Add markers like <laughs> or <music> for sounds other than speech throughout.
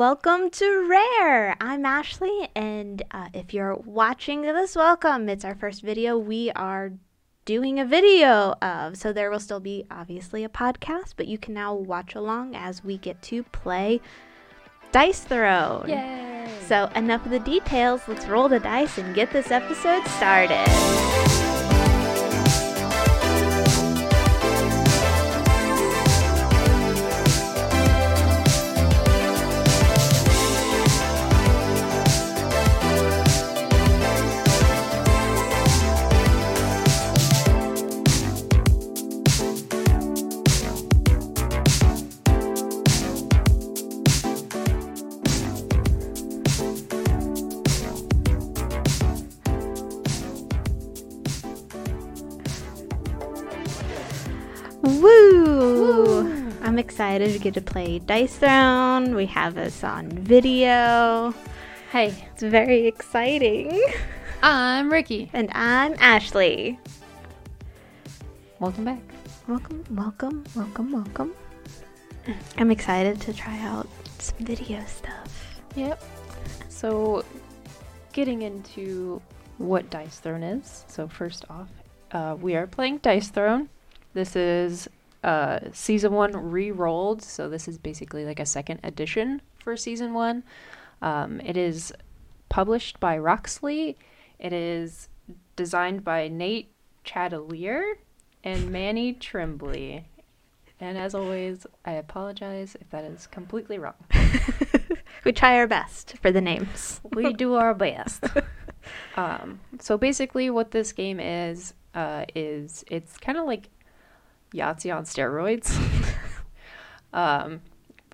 welcome to Rare. I'm Ashley, and uh, if you're watching this, welcome. It's our first video we are doing a video of. So there will still be obviously a podcast, but you can now watch along as we get to play Dice Throne. Yay! So, enough of the details. Let's roll the dice and get this episode started. Excited to get to play Dice Throne. We have us on video. Hey, It's very exciting. I'm Ricky. <laughs> And I'm Ashley. Welcome back. Welcome, welcome, welcome, welcome. I'm excited to try out some video stuff. Yep. So, getting into what Dice Throne is. So, first off, uh, we are playing Dice Throne. This is uh, season one re rolled. So, this is basically like a second edition for season one. Um, it is published by Roxley. It is designed by Nate Chatelier and Manny Trembley. And as always, I apologize if that is completely wrong. <laughs> we try our best for the names. we do our best. <laughs> um, so basically, what this game is uh, is it's kind of like Yahtzee on steroids. <laughs> um,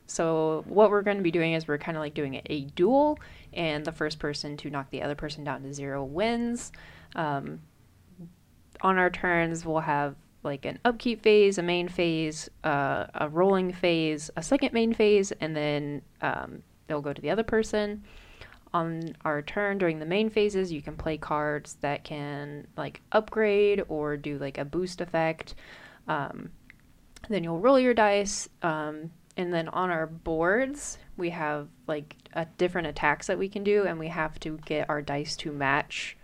so what we're going to be doing is we're kind of like doing a duel, and the first person to knock the other person down to zero wins. Um, on our turns, we'll have like an upkeep phase, a main phase, uh, a rolling phase, a second main phase, and then um, it'll go to the other person. On our turn during the main phases, you can play cards that can like upgrade or do like a boost effect. Um, then you'll roll your dice. Um, and then on our boards, we have like a different attacks that we can do, and we have to get our dice to match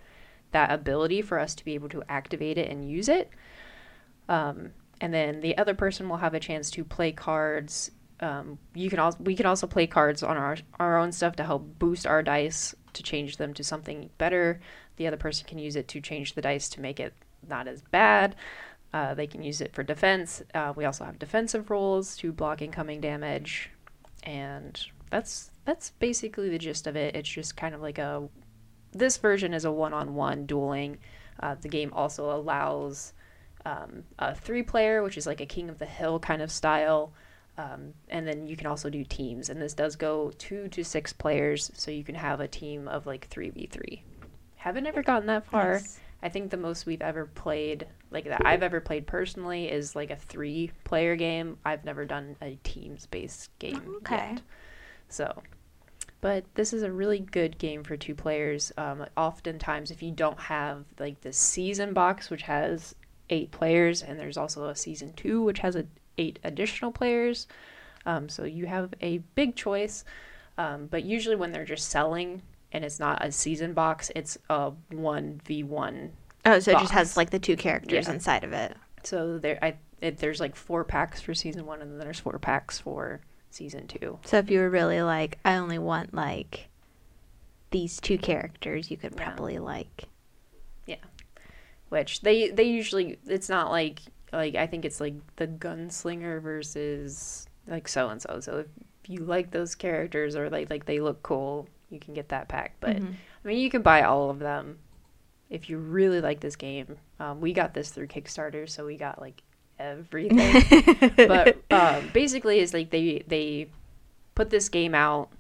that ability for us to be able to activate it and use it. Um, and then the other person will have a chance to play cards. Um, you can also we can also play cards on our our own stuff to help boost our dice to change them to something better. The other person can use it to change the dice to make it not as bad. Uh, they can use it for defense. Uh, we also have defensive rolls to block incoming damage, and that's that's basically the gist of it. It's just kind of like a this version is a one-on-one dueling. Uh, the game also allows um, a three-player, which is like a King of the Hill kind of style, um, and then you can also do teams. And this does go two to six players, so you can have a team of like three v three. Haven't ever gotten that far. Nice. I think the most we've ever played, like that I've ever played personally, is like a three-player game. I've never done a teams-based game Okay. yet. So, but this is a really good game for two players. Um, oftentimes, if you don't have like the season box, which has eight players, and there's also a season two, which has a, eight additional players, um, so you have a big choice. Um, but usually, when they're just selling and it's not a season box, it's a one v one. Oh, so it just has like the two characters Yeah. inside of it. So there, I it, there's like four packs for season one, and then there's four packs for season two. So if you were really like, I only want like these two characters, you could Yeah. probably like. Yeah. Which they they usually it's not like like I think it's like the gunslinger versus like so and so. So if you like those characters or like like they look cool, you can get that pack. But Mhm. I mean, you can buy all of them if you really like this game. Um, we got this through Kickstarter, so we got like everything. <laughs> but um, basically, it's like they they put this game out,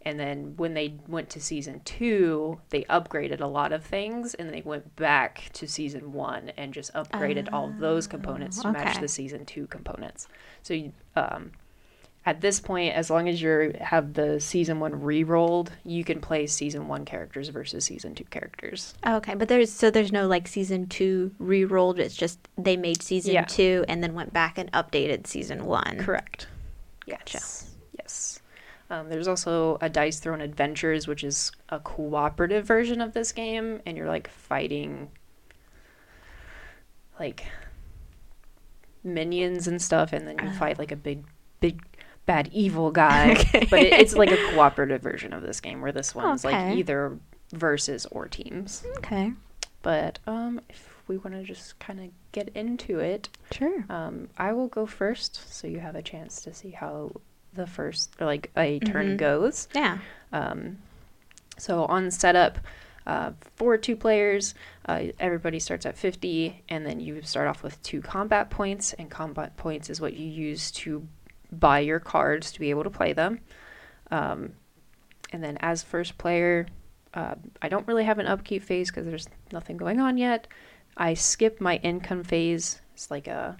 and then when they went to season two, they upgraded a lot of things, and they went back to season one and just upgraded all those components to match the season two components. So you, um, at this point, as long as you have the season one re-rolled, you can play season one characters versus season two characters. okay, but there's so there's no like season two re-rolled. It's just they made season Yeah. two and then went back and updated season one. Correct. Gotcha. Yes. Yes. Um, there's also a Dice Throne Adventures, which is a cooperative version of this game, and you're like fighting like minions and stuff, and then you fight like a big, big bad evil guy. <laughs> Okay. But it, it's like a cooperative version of this game, where this one's Okay. like either versus or teams. Okay. But um, if we want to just kind of get into it, Sure. um, I will go first, so you have a chance to see how the first or like a turn Mhm. goes. Yeah. Um, so on setup, uh, for two players, uh, everybody starts at 50, and then you start off with two combat points, and combat points is what you use to buy your cards to be able to play them. Um, and then as first player, uh, I don't really have an upkeep phase because there's nothing going on yet. I skip my income phase. It's like a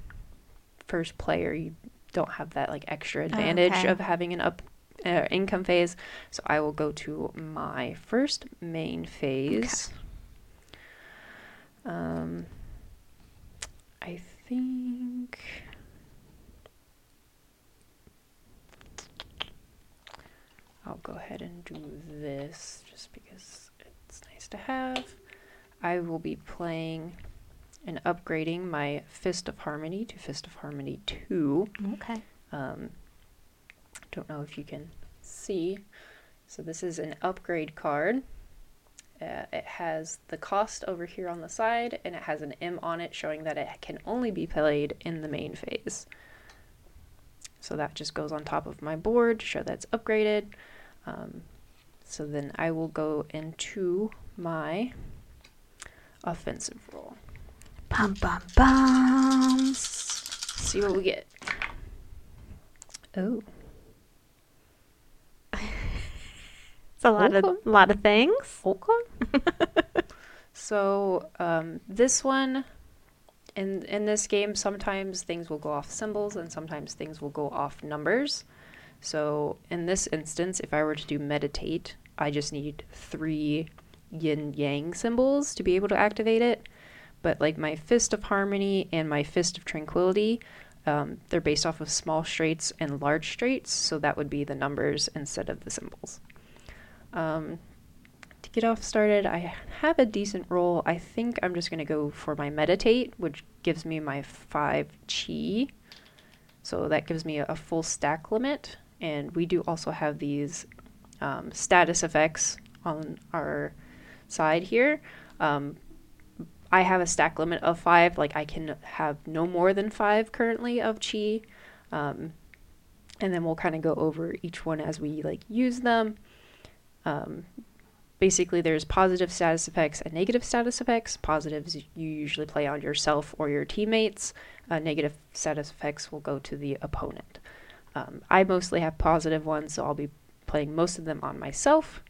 first player, you don't have that like extra advantage okay. of having an up uh, income phase. So I will go to my first main phase. Um, I think. I'll go ahead and do this just because it's nice to have. I will be playing and upgrading my Fist of Harmony to Fist of Harmony 2. Okay. Um, don't know if you can see. So this is an upgrade card. Uh, it has the cost over here on the side, and it has an M on it showing that it can only be played in the main phase. So that just goes on top of my board to show that's upgraded. Um, so then I will go into my offensive roll. Bum bum bum. See what we get. Oh. <laughs> It's a lot of lot of things. Okay. <laughs> so um, this one, in in this game, sometimes things will go off symbols and sometimes things will go off numbers. So in this instance, if I were to do meditate, I just need three yin yang symbols to be able to activate it. But like my fist of harmony and my fist of tranquility, um, they're based off of small straights and large straights, so that would be the numbers instead of the symbols. Um, to get off started, I have a decent roll. I think I'm just going to go for my meditate, which gives me my five chi. So that gives me a full stack limit. And we do also have these um, status effects on our side here. Um, I have a stack limit of five. Like I can have no more than five currently of chi. Um, and then we'll kind of go over each one as we like use them. Um, basically, there's positive status effects and negative status effects. Positives you usually play on yourself or your teammates. Uh, negative status effects will go to the opponent. Um, I mostly have positive ones, so I'll be playing most of them on myself.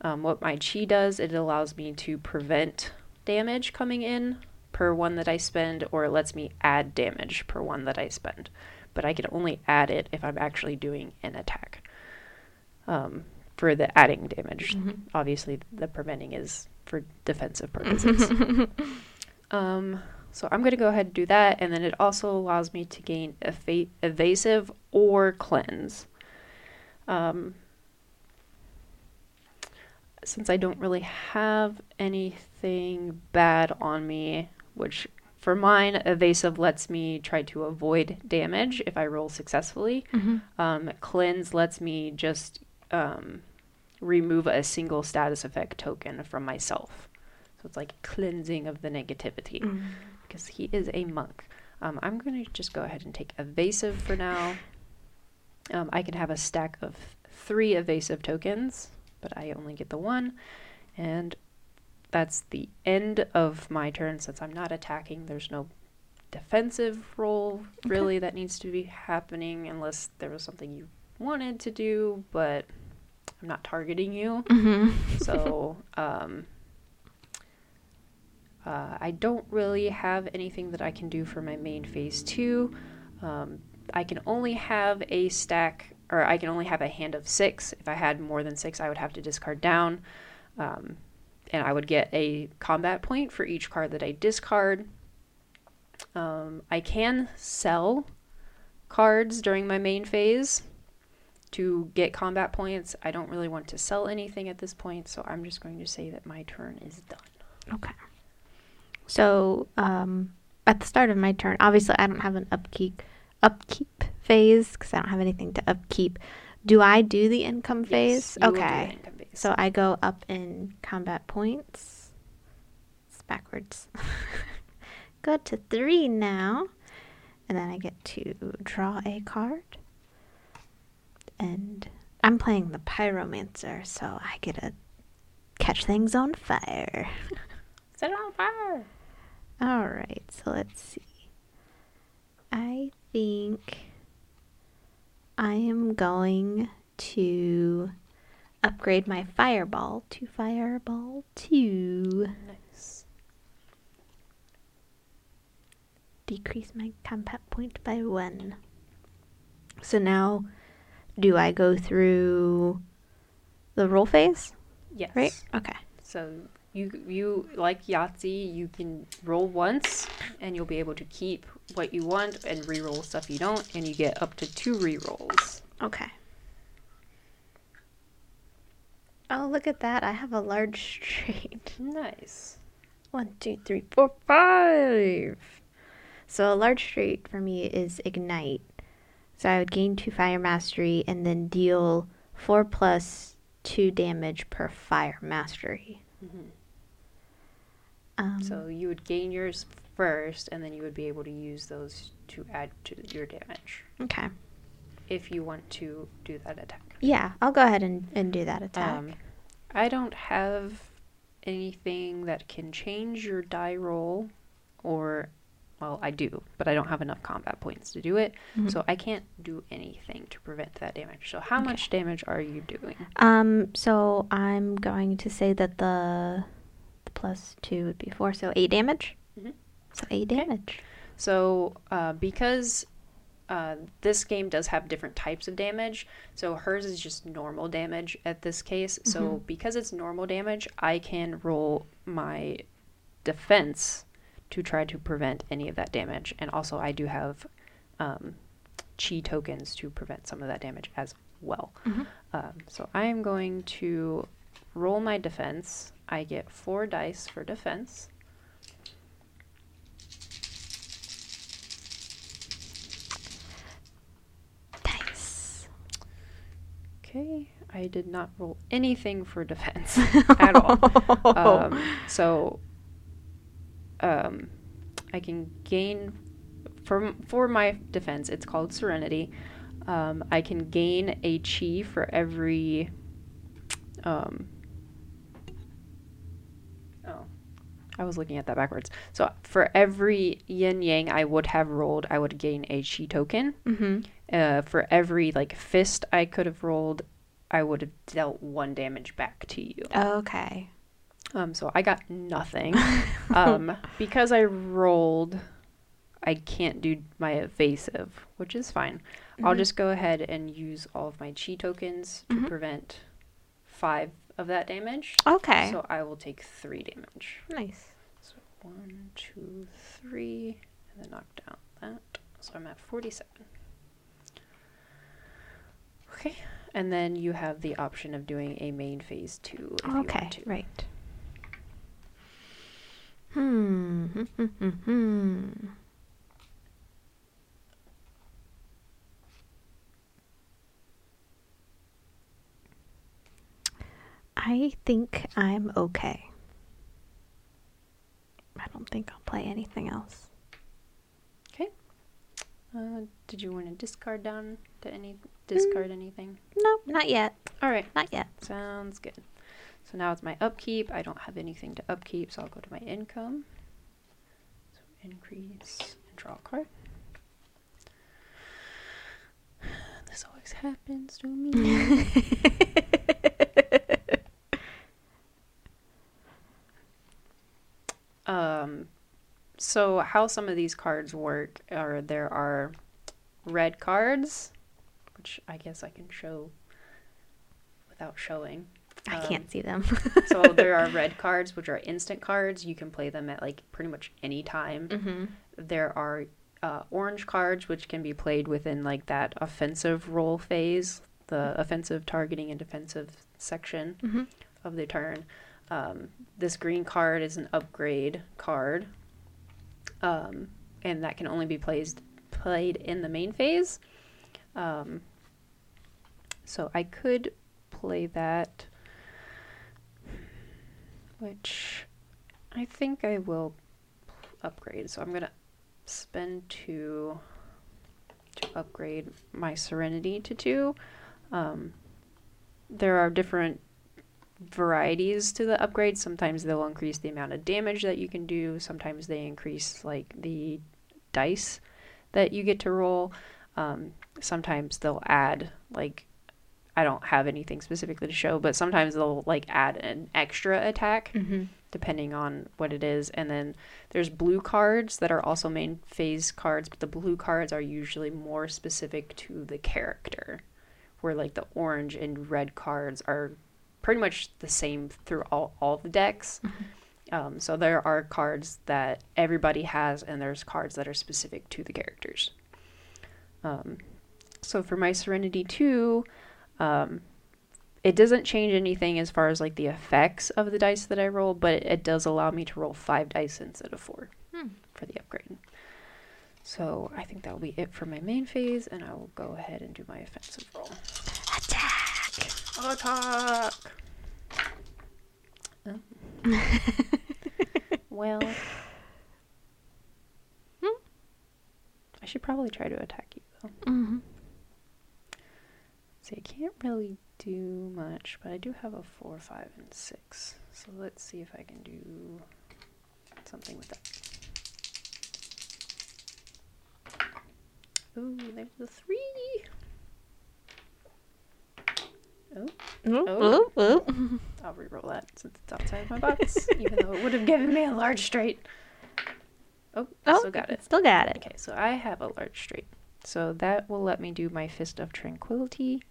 Um, what my chi does, it allows me to prevent damage coming in per one that I spend, or it lets me add damage per one that I spend. But I can only add it if I'm actually doing an attack. Um, for the adding damage, obviously the preventing is for defensive purposes. <laughs> um, so I'm going to go ahead and do that, and then it also allows me to gain eva- evasive or cleanse. Um, since I don't really have anything bad on me, which for mine, evasive lets me try to avoid damage if I roll successfully. Um, cleanse lets me just um, remove a single status effect token from myself. So it's like cleansing of the negativity because he is a monk. Um, I'm going to just go ahead and take evasive for now. Um, I can have a stack of three evasive tokens, but I only get the one. And that's the end of my turn since I'm not attacking. There's no defensive role really that needs to be happening unless there was something you wanted to do, but I'm not targeting you. so, <laughs> um, uh, I don't really have anything that I can do for my main phase two. Um, I can only have a stack, or I can only have a hand of six. If I had more than six, I would have to discard down. Um, and I would get a combat point for each card that I discard. Um, I can sell cards during my main phase. to get combat points. I don't really want to sell anything at this point, so I'm just going to say that my turn is done. Okay. So, um, at the start of my turn, obviously I don't have an upkeep upkeep phase because I don't have anything to upkeep. Do I do the income phase? Yes, you will do okay. income phase. So I go up in combat points. It's backwards. <laughs> go to three now. And then I get to draw a card. And I'm playing the Pyromancer, so I get to catch things on fire. <laughs> set it on fire. All right, so let's see. I think I am going to upgrade my fireball to fireball 2. Nice. Decrease my combat point by 1. So now, do I go through the roll phase? Yes. Right? Okay. So you you like Yahtzee, you can roll once and you'll be able to keep what you want and re-roll stuff you don't, and you get up to two re-rolls. Okay. Oh, look at that. I have a large <laughs> straight. Nice. One, two, three, four, five. So a large straight for me is ignite. So I would gain two fire mastery and then deal four plus two damage per fire mastery. Mm-hmm. Um, So you would gain yours first, and then you would be able to use those to add to your damage okay. if you want to do that attack. Yeah, I'll go ahead and, and do that attack. Um, I don't have anything that can change your die roll, or, well, I do, but I don't have enough combat points to do it, Mhm. so I can't do anything to prevent that damage. So, how Okay. much damage are you doing? Um, so I'm going to say that the plus two would be four, so eight damage. Mhm. So eight damage. So, uh, because uh, this game does have different types of damage, so hers is just normal damage at this case. So, because it's normal damage, I can roll my defense to try to prevent any of that damage. And also, I do have um, chi tokens to prevent some of that damage as well. Mhm. Um, so, I am going to roll my defense. I get four dice for defense. Nice. Okay, I did not roll anything for defense <laughs> at all. Um, <laughs> so, um, I can gain for for my defense. It's called Serenity. Um, I can gain a chi for every. Um, I was looking at that backwards. So for every yin yang I would have rolled, I would gain a chi token mm-hmm. uh, for every like fist I could have rolled, I would have dealt one damage back to you. Okay. Um, so I got nothing. <laughs> um, because I rolled, I can't do my evasive, which is fine. I'll Mhm. just go ahead and use all of my chi tokens to Mhm. prevent five of that damage. Okay. So I will take three damage. nice. So one, two, three, and then knock down that. So I'm at 47. Okay, and then you have the option of doing a main phase two if you Okay. want to. Right. Hmm, hmm, hmm, hmm. I think I'm okay. I don't think I'll play anything else. Okay. Uh, did you want to discard down to any discard anything? No, not yet. All right, Not yet. sounds good. So now it's my upkeep. I don't have anything to upkeep, so I'll go to my income. So increase and draw a card. <sighs> This always happens to me. <laughs> <laughs> um, so how some of these cards work are there are red cards, which I guess I can show without showing. I Um, can't see them. so <laughs> there are red cards, which are instant cards. You can play them at like pretty much any time. mm-hmm. There are uh, orange cards, which can be played within like that offensive role phase. the offensive targeting and defensive section Mhm. of the turn. Um, this green card is an upgrade card, um, and that can only be played played in the main phase. Um, so I could play that, which I think I will upgrade. So I'm gonna spend two to upgrade my Serenity to two. Um, there are different varieties to the upgrade. Sometimes they'll increase the amount of damage that you can do. Sometimes they increase like the dice that you get to roll. Um, sometimes they'll add like I don't have anything specifically to show, but sometimes they'll like add an extra attack Mm-hmm. depending on what it is. And then there's blue cards that are also main phase cards, but the blue cards are usually more specific to the character, where like the orange and red cards are pretty much the same through all, all the decks. Um, so there are cards that everybody has, and there's cards that are specific to the characters. Um, so for my Serenity 2, um, it doesn't change anything as far as like the effects of the dice that I roll, but it, it does allow me to roll five dice instead of four Hmm. for the upgrade. So I think that will be it for my main phase, and I will go ahead and do my offensive roll. Attack. Attack! Oh. <laughs> well, Hmm? I should probably try to attack you though. Mm-hmm. See, I can't really do much, but I do have a four, five, and six. So let's see if I can do something with that. Ooh, there's the three. Oh, Oh. <laughs> I'll re-roll that since it's outside of my box, even though it would have given me a large straight. Oh, Oh, still got it. Still got it. Okay, so I have a large straight. So that will let me do my Fist of Tranquility.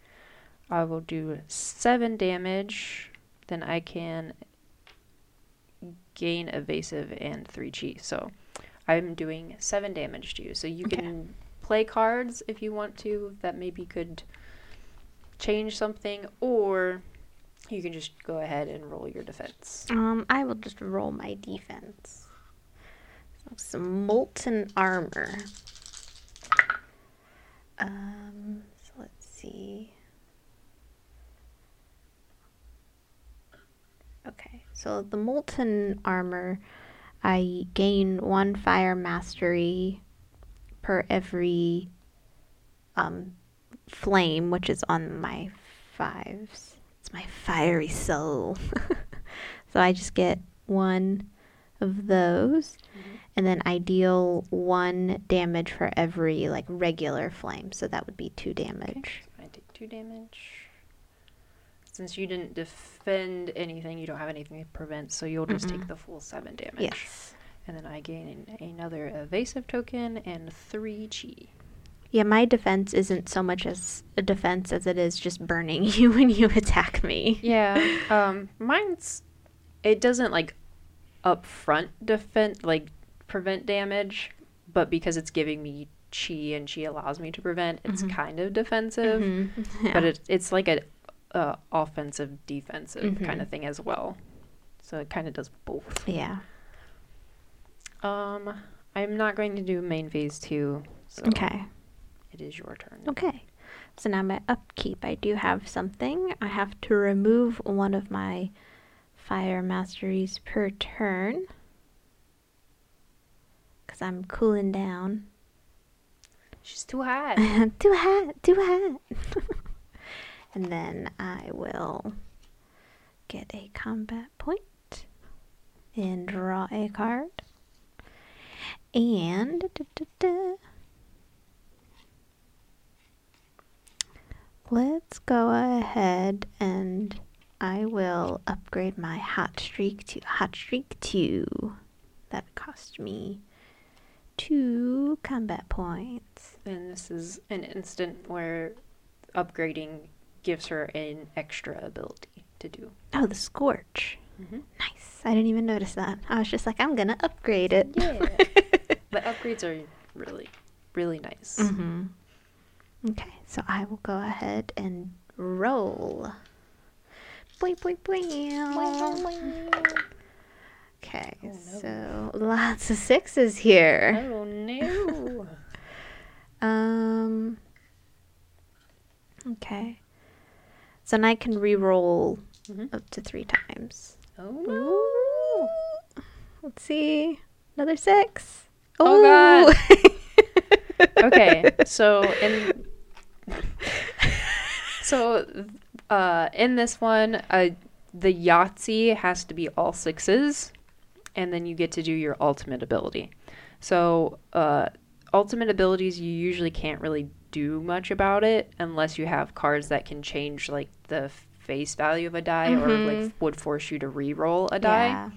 I will do seven damage. Then I can gain evasive and three chi. So I'm doing seven damage to you. So you Okay. can play cards if you want to that maybe could change something, or you can just go ahead and roll your defense. Um, I will just roll my defense. So some molten armor. Um, so let's see. Okay, so the molten armor, I gain one fire mastery per every um flame, which is on my fives. It's my fiery soul. <laughs> so I just get one of those, mm-hmm. and then I deal one damage for every like regular flame. So that would be two damage. I take two damage. Since you didn't defend anything, you don't have anything to prevent, so you'll just take Mm-mm. the full seven damage. Yes. And then I gain another evasive token and three chi. Yeah, my defense isn't so much as a defense as it is just burning <laughs> you when you attack me. Yeah. um, mine's it doesn't like upfront defend like prevent damage, but because it's giving me chi and chi allows me to prevent, it's Mhm. kind of defensive. Mhm. <laughs> But Yeah. it, it's like a uh, offensive defensive kind Mhm. of thing as well. So it kind of does both. yeah. Um, I'm not going to do main phase two. So Okay. It is your turn. Okay. So now my upkeep, I do have something. I have to remove one of my fire masteries per turn. Because I'm cooling down. She's too hot. <laughs> too hot, too hot. <laughs> and then I will get a combat point and draw a card. And da, da, da. Let's go ahead and I will upgrade my hot streak to hot streak 2. That cost me two combat points. and this is an instant where upgrading gives her an extra ability to do. Oh, the Scorch. Mm-hmm. Nice. I didn't even notice that. I was just like, I'm gonna upgrade it. Yeah. <laughs> the upgrades are really, really nice. hmm Okay, so I will go ahead and roll. Boing, boing, boing. Okay, Oh, no. so lots of sixes here. Oh no. <laughs> Um. Okay. So now I can re-roll Mhm. up to three times. Oh no. Ooh. Let's see. Another six. Oh, God. <laughs> Okay, so in <laughs> so uh, in this one, uh, the Yahtzee has to be all sixes, and then you get to do your ultimate ability. So uh, ultimate abilities, you usually can't really do much about it unless you have cards that can change like the face value of a die or like would force you to re-roll a die.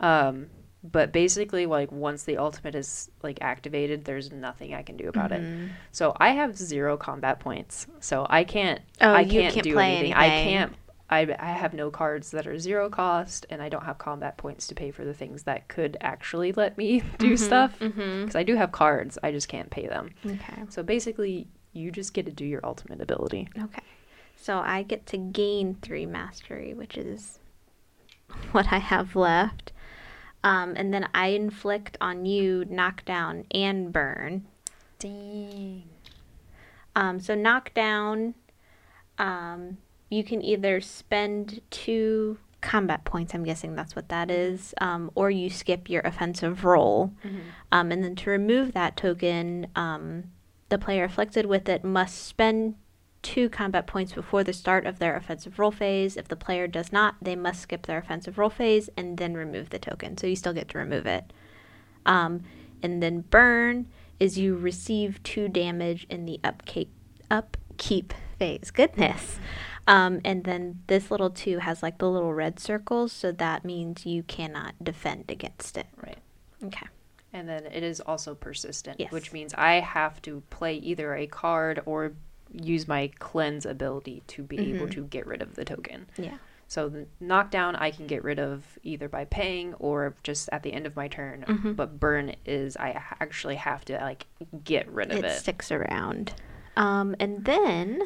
Yeah. Um, but basically, like once the ultimate is like activated, there's nothing I can do about it. Mhm. So I have zero combat points, so I can't. Oh, I can't, can't do play anything. I can't. I, I have no cards that are zero cost, and I don't have combat points to pay for the things that could actually let me <laughs> do stuff. Mhm. Because I do have cards, I just can't pay them. Okay. So basically, you just get to do your ultimate ability. Okay. So I get to gain three mastery, which is <laughs> what I have left. Um, and then I inflict on you knockdown and burn. Dang. Um, so knockdown, um, you can either spend two combat points. I'm guessing that's what that is, um, or you skip your offensive roll. Um, and then to remove that token, um, the player afflicted with it must spend two combat points before the start of their offensive roll phase. If the player does not, they must skip their offensive roll phase and then remove the token. So you still get to remove it. Um, and then burn is you receive two damage in the upkeep upkeep phase. Goodness. Um, and then this little two has like the little red circles, so that means you cannot defend against it. Right. Okay. And then it is also persistent, Yes. which means I have to play either a card or use my cleanse ability to be able Mhm. to get rid of the token. Yeah. So the knockdown I can get rid of either by paying or just at the end of my turn. Mhm. But burn is I actually have to like get rid of it, it. sticks around. Um, and then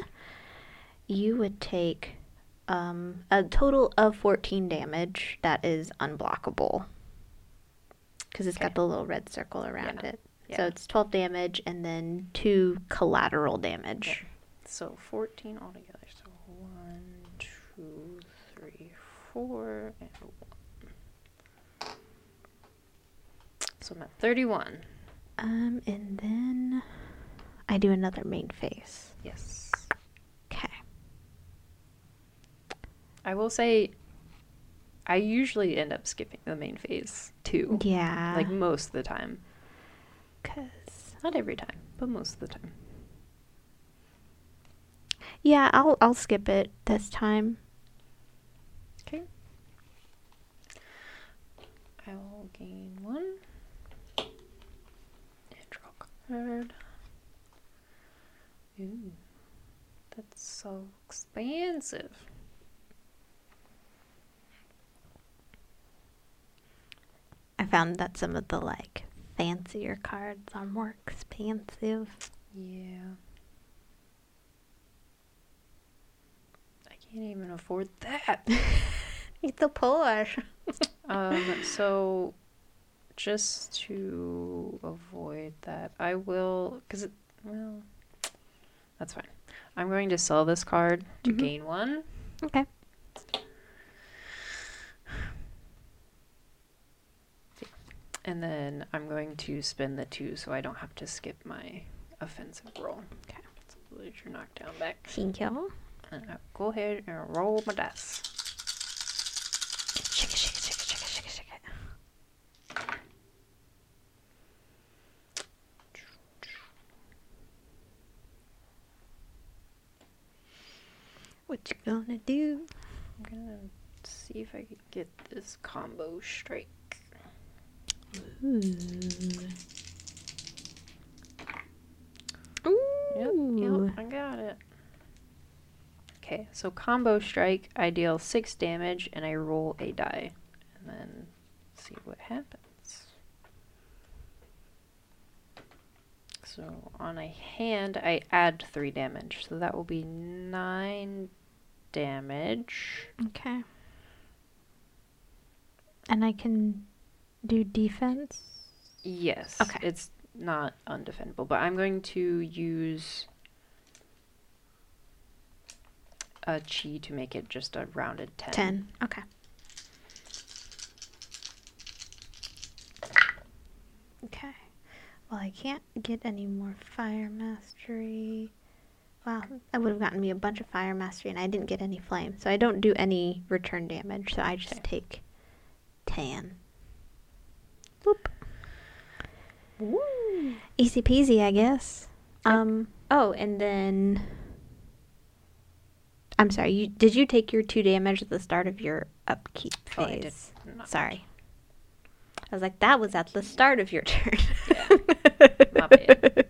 you would take um, a total of 14 damage that is unblockable. Because it's Okay. got the little red circle around Yeah. it. So it's 12 damage and then two collateral damage. So 14 altogether. So one, two, three, four, and one. So I'm at 31. Um, and then I do another main phase. Yes. Okay. I will say I usually end up skipping the main phase too. Yeah. Like most of the time. Cause Not every time, but most of the time. Yeah, I'll I'll skip it this time. Okay. I will gain one. And draw card. Ooh. That's so expensive. I found that some of the like fancier cards are more expensive. Yeah. Can't even afford that. It's a poor. um, so just to avoid that, I will, because it, well, that's fine. I'm going to sell this card to Mhm. gain one. Okay. And then I'm going to spin the two so I don't have to skip my offensive roll. Okay. So lose your knockdown back. Thank you. And I'll go ahead and roll my dice. Shake it, shake it, shake it, shake it, shake it, shake it. What you gonna do? I'm gonna see if I can get this combo strike. Ooh. Yep, yep, I got it. Okay, so combo strike, I deal six damage and I roll a die. And then see what happens. So on a hand, I add three damage. So that will be nine damage. Okay. And I can do defense. Yes. Okay. It's not undefendable, but I'm going to use a chi to make it just a rounded 10. 10. Okay. Okay. Well, I can't get any more fire mastery. Wow, that would have gotten me a bunch of fire mastery, and I didn't get any flame. So I don't do any return damage, so I just Okay. take 10. Whoop. Woo! Easy peasy, I guess. Yep. Um. Oh, and then. I'm sorry. You did you take your two damage at the start of your upkeep phase? Oh, I did not. Sorry. I was like, that was at the start of your <laughs> turn. Bad.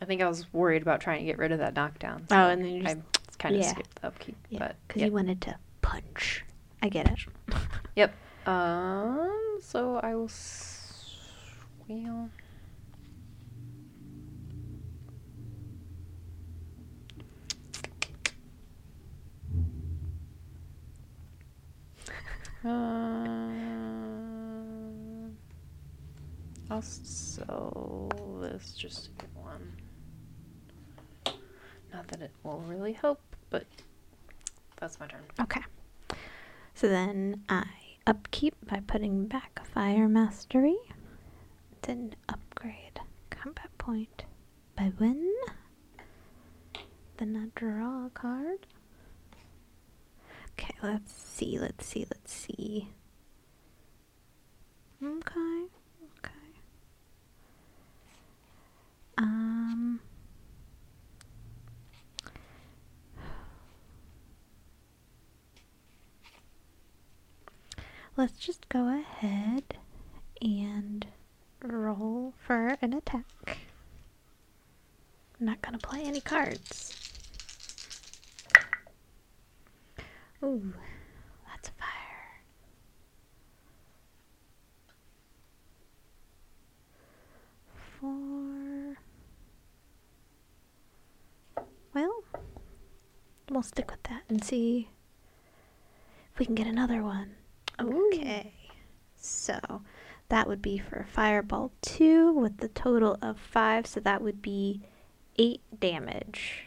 I think I was worried about trying to get rid of that knockdown. Oh, and then you just I kind of yeah. skipped the upkeep. yeah, but because yep. you wanted to punch. I get it. <laughs> Yep. Um. So I will. S- well. Um, I'll sell this just to get one. Not that it will really help, but that's my turn. Okay. So then I upkeep by putting back fire mastery. Then upgrade combat point by win. Then I draw a card. Okay, let's see, let's see, let's see. Okay, okay. Um. Let's just go ahead and roll for an attack. I'm not gonna play any cards. Ooh, that's fire. Four. Well, we'll stick with that and see if we can get another one. Okay. So that would be for Fireball 2 with the total of 5. So that would be 8 damage.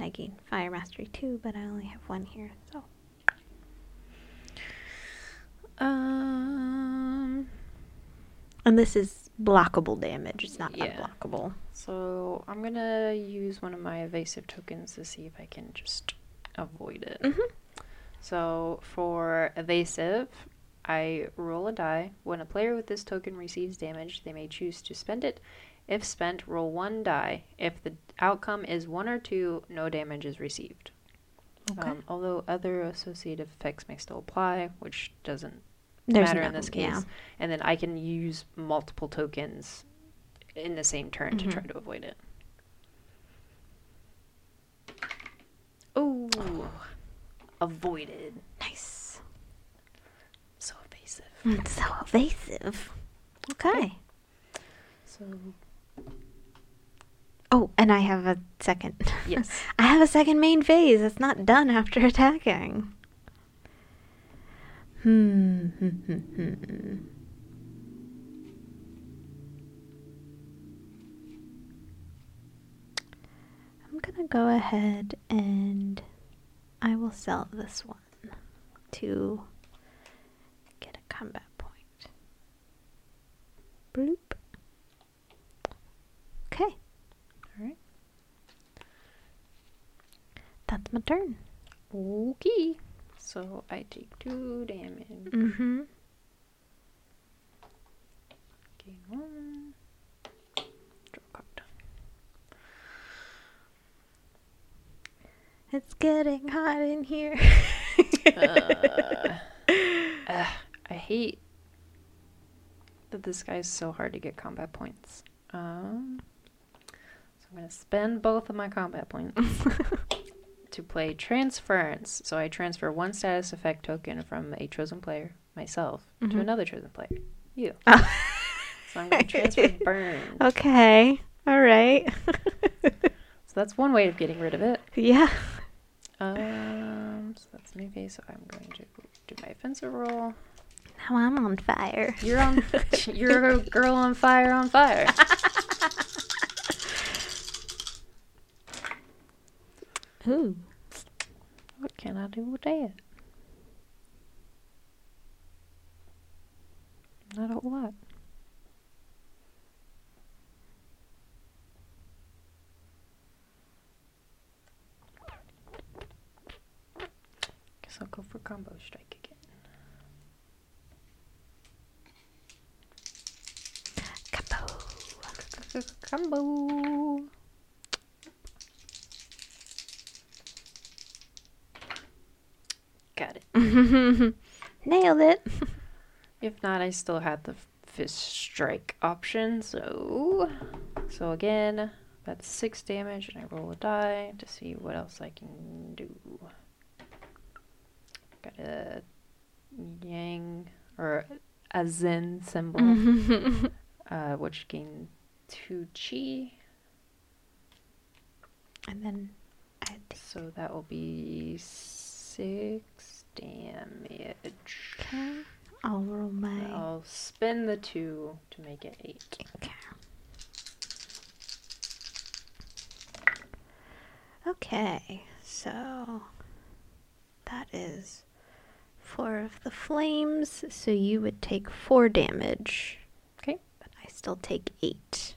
And I gain Fire Mastery 2, but I only have one here. So Um. And this is blockable damage. It's not Yeah. unblockable. So I'm gonna use one of my evasive tokens to see if I can just avoid it. Mhm. So for evasive, I roll a die. When a player with this token receives damage, they may choose to spend it. If spent, roll one die. If the outcome is one or two, no damage is received. Okay. Um, although other associative effects may still apply, which doesn't There's matter no- in this case. yeah. And then I can use multiple tokens in the same turn to try to avoid it. Oh, avoided. Nice. So evasive. It's <laughs> so evasive. Okay. So Oh, and I have a second. yes. <laughs> I have a second main phase. It's not done after <laughs> attacking. Hmm. hmm, hmm, hmm. I'm gonna go ahead and I will sell this one to get a combat point. Bloop. Okay. All right. That's my turn. Okay. So I take two damage. Mm-hmm. Gain one. Draw a card. It's getting hot in here. uh, <laughs> ugh, I hate that this guy's so hard to get combat points. Um, so I'm gonna spend both of my combat points <laughs> to play transference. So I transfer one status effect token from a chosen player, myself, Mhm. to another chosen player, you. <laughs> Oh. So I'm gonna transfer <laughs> burn. okay. All right. <laughs> So that's one way of getting rid of it. yeah. Um, so that's phase. So I'm going to do my offensive roll. Now I'm on fire. You're on. you're a girl on fire. On fire. Ooh. what can I do with that? A whole lot. Guess I'll go for combo strike again. Kaboom. Combo. <laughs> Got it. <laughs> Nailed it. <laughs> If not, I still had the fist strike option. So, so again, that's six damage, and I roll a die to see what else I can do. Got a yang or a zen symbol, <laughs> uh, which gain two chi. and then So that will be six damage. okay, I'll roll my. I'll spin the two to make it eight. Okay. Okay, so that is four of the flames. So you would take four damage. Okay. But I still take eight.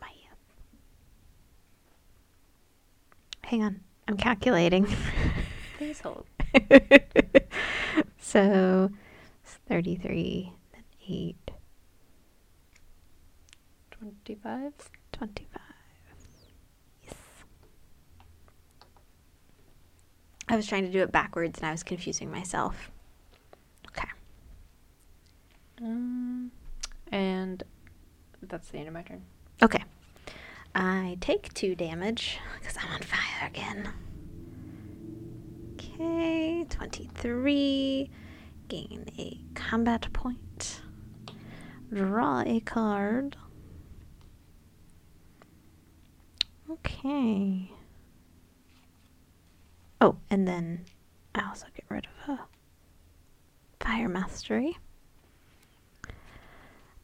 My- Hang on, I'm calculating. <laughs> Please hold. so it's 33, then 8, 25. 25. Yes. I was trying to do it backwards and I was confusing myself. Okay. Um, and that's the end of my turn. Okay. Take 2 damage because I'm on fire again. Okay, 23. Gain a combat point. Draw a card. Okay. Oh, and then I also get rid of a fire mastery.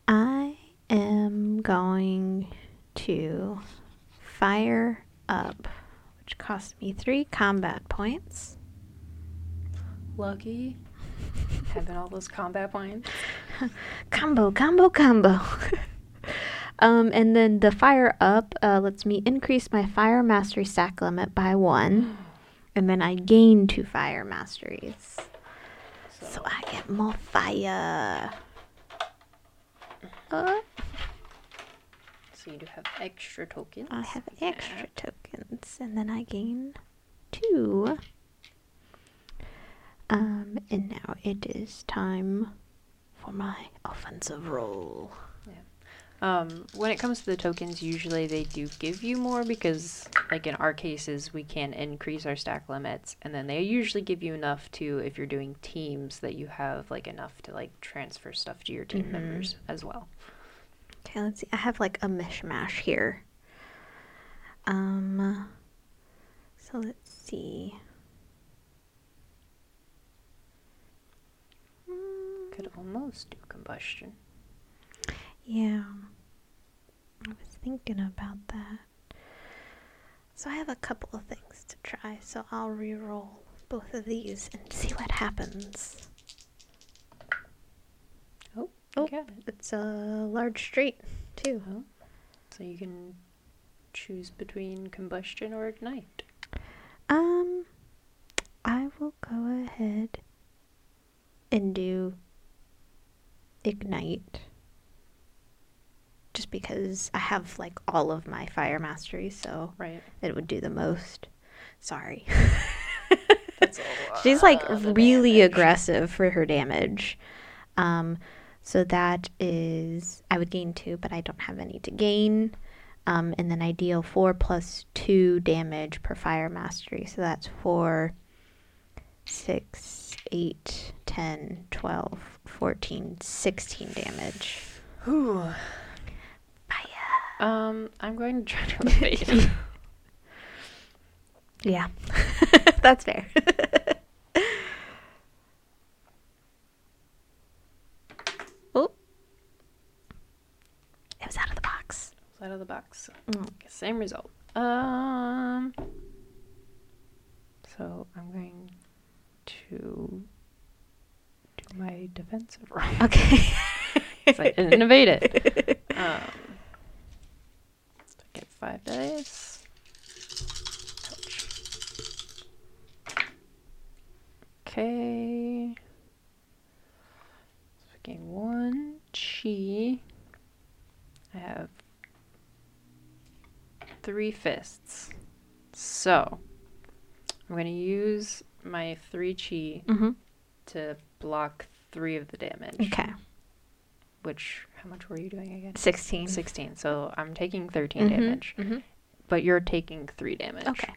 I am going to fire up, which costs me three combat points. Lucky. <laughs> Having all those combat points. <laughs> combo, combo, combo. <laughs> um, and then the fire up uh, lets me increase my fire mastery stack limit by one, <gasps> and then I gain two fire masteries, so I get more fire. Uh, So you do have extra tokens. I have Yeah. extra tokens, and then I gain two. Um, and now it is time for my offensive roll. Yeah. Um, when it comes to the tokens, usually they do give you more because, like in our cases, we can increase our stack limits, and then they usually give you enough to, if you're doing teams, that you have like enough to like transfer stuff to your team Mhm. members as well. Okay, let's see. I have like a mishmash here. Um, so let's see. Could almost do combustion. Yeah. I was thinking about that. So I have a couple of things to try, so I'll re-roll both of these and see what happens. Oh, it. It's a large street too. Oh. So you can choose between combustion or ignite. Um, I will go ahead and do ignite. Just because I have like all of my fire mastery, so Right. it would do the most. Sorry. <laughs> She's like really damage. aggressive for her damage. Um, so that is I would gain two, but I don't have any to gain. Um, and then I deal four plus two damage per fire mastery. So that's for six, eight, 10, 12, 14, 16 damage. Whew. Fire. Um, I'm going to try to <laughs> evade. Yeah, <laughs> that's fair. <laughs> oh, it was out of the out of the box. Mm. Same result. Um. So I'm going to do my defensive <laughs> roll. Okay. 'cause I didn't evade it. <laughs> Um, so I get five dice. Ouch. Okay. So I gain one chi. I have three fists. So I'm going to use my three chi mm-hmm. to block three of the damage. Okay. Which, how much were you doing again? 16. 16. So I'm taking 13 Mhm, damage, mhm. but you're taking 3 damage. Okay.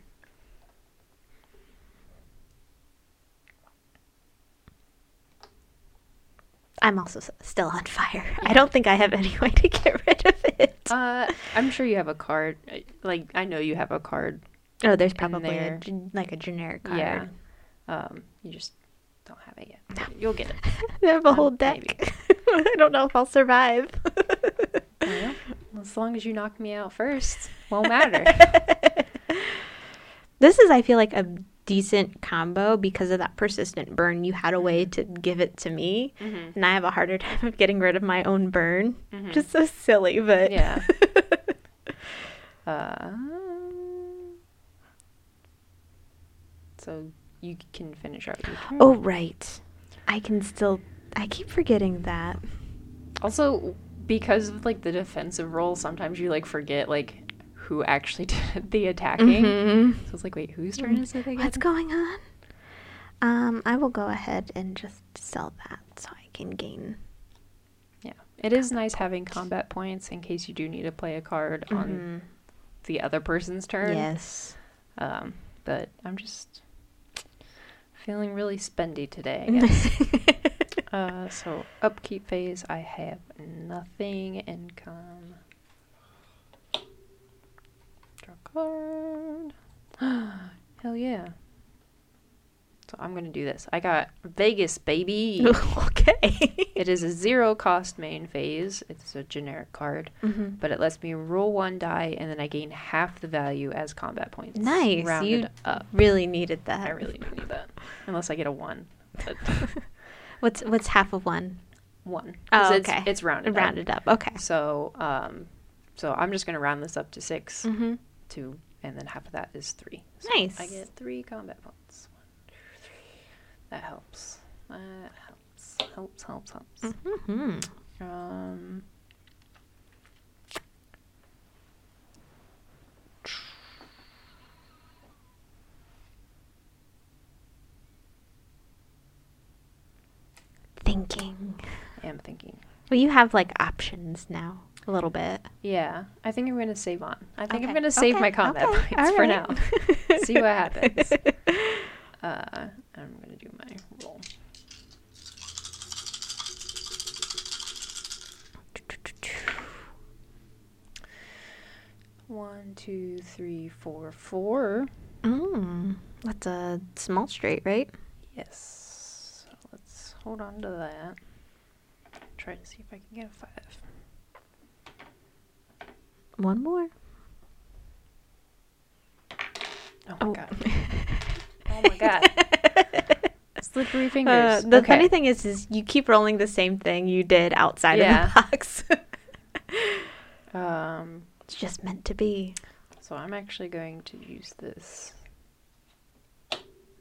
I'm also still on fire. I don't think I have any <laughs> way to get rid of it. Uh, I'm sure you have a card. uh, Like, I know you have a card. oh, there's probably a, there. gen- like a generic card. Yeah. Um, you just don't have it yet. You'll get it. <laughs> I have a Um, whole deck. <laughs> I don't know if I'll survive. Well, as long as you knock me out first, won't matter. this is, I feel like, a decent combo because of that persistent burn. You had a way to give it to me, Mhm. and I have a harder <laughs> time of getting rid of my own burn. Mhm. Just so silly, but Yeah. <laughs> Uh, so you can finish out your turn. oh right, I can still. I keep forgetting that. Also, because of like the defensive role, sometimes you like forget like who actually <laughs> did the attacking. Mhm. So it's like, wait, whose turn is it again? What's going on? Um, I will go ahead and just sell that so I can gain. Yeah, it is nice having combat points in case you do need to play a card on Mhm. the other person's turn. Yes. Um, but I'm just feeling really spendy today. I <laughs> guess. uh, so upkeep phase, I have nothing. Income. Draw card. <gasps> Hell yeah. So I'm gonna do this. I got Vegas, baby. <laughs> okay. it is a zero cost main phase. It's a generic card, Mhm. but it lets me roll one die and then I gain half the value as combat points. Nice. Rounded You up. really needed that. I really do need that. Unless I get a one. But <laughs> What's what's half of one? one. Oh, 'Cause it's, okay. It's rounded, Rounded up. up. Okay. So, um, so I'm just gonna round this up to 6 Mm-hmm. Two, and then half of that is three. So Nice. I get three combat points. One, two, three. That helps. That helps. Helps. Helps. Helps. Mm-hmm. Um. Thinking. I am thinking. Well, you have like options now, a little bit. Yeah, I think I'm gonna save on. I think I'm gonna save okay, my combat okay, points for alright. now. <laughs> See what happens. <laughs> Uh, I'm gonna do my roll. One, two, three, four, four. Mm, that's a small straight, right? Yes. So let's hold on to that. Try to see if I can get a five. One more. Oh my Oh. god. <laughs> Oh my god. <laughs> Slippery fingers. Uh, the Okay. funny thing is, is you keep rolling the same thing you did outside Yeah. of the box. <laughs> Um, it's just meant to be. so I'm actually going to use this.